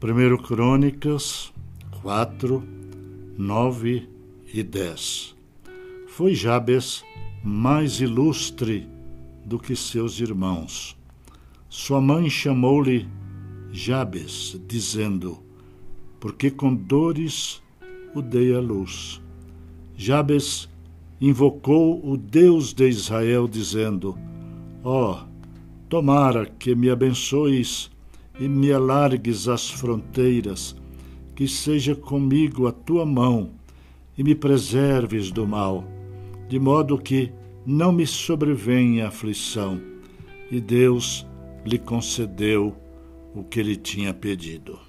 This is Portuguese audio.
1 Crônicas 4, 9 e 10. Foi Jabes mais ilustre do que seus irmãos. Sua mãe chamou-lhe Jabes, dizendo: Porque com dores o dei à luz. Jabes invocou o Deus de Israel, dizendo: Ó, oh, tomara que me abençoes e me alargues as fronteiras, que seja comigo a tua mão e me preserves do mal, de modo que não me sobrevenha aflição. E Deus lhe concedeu o que lhe tinha pedido.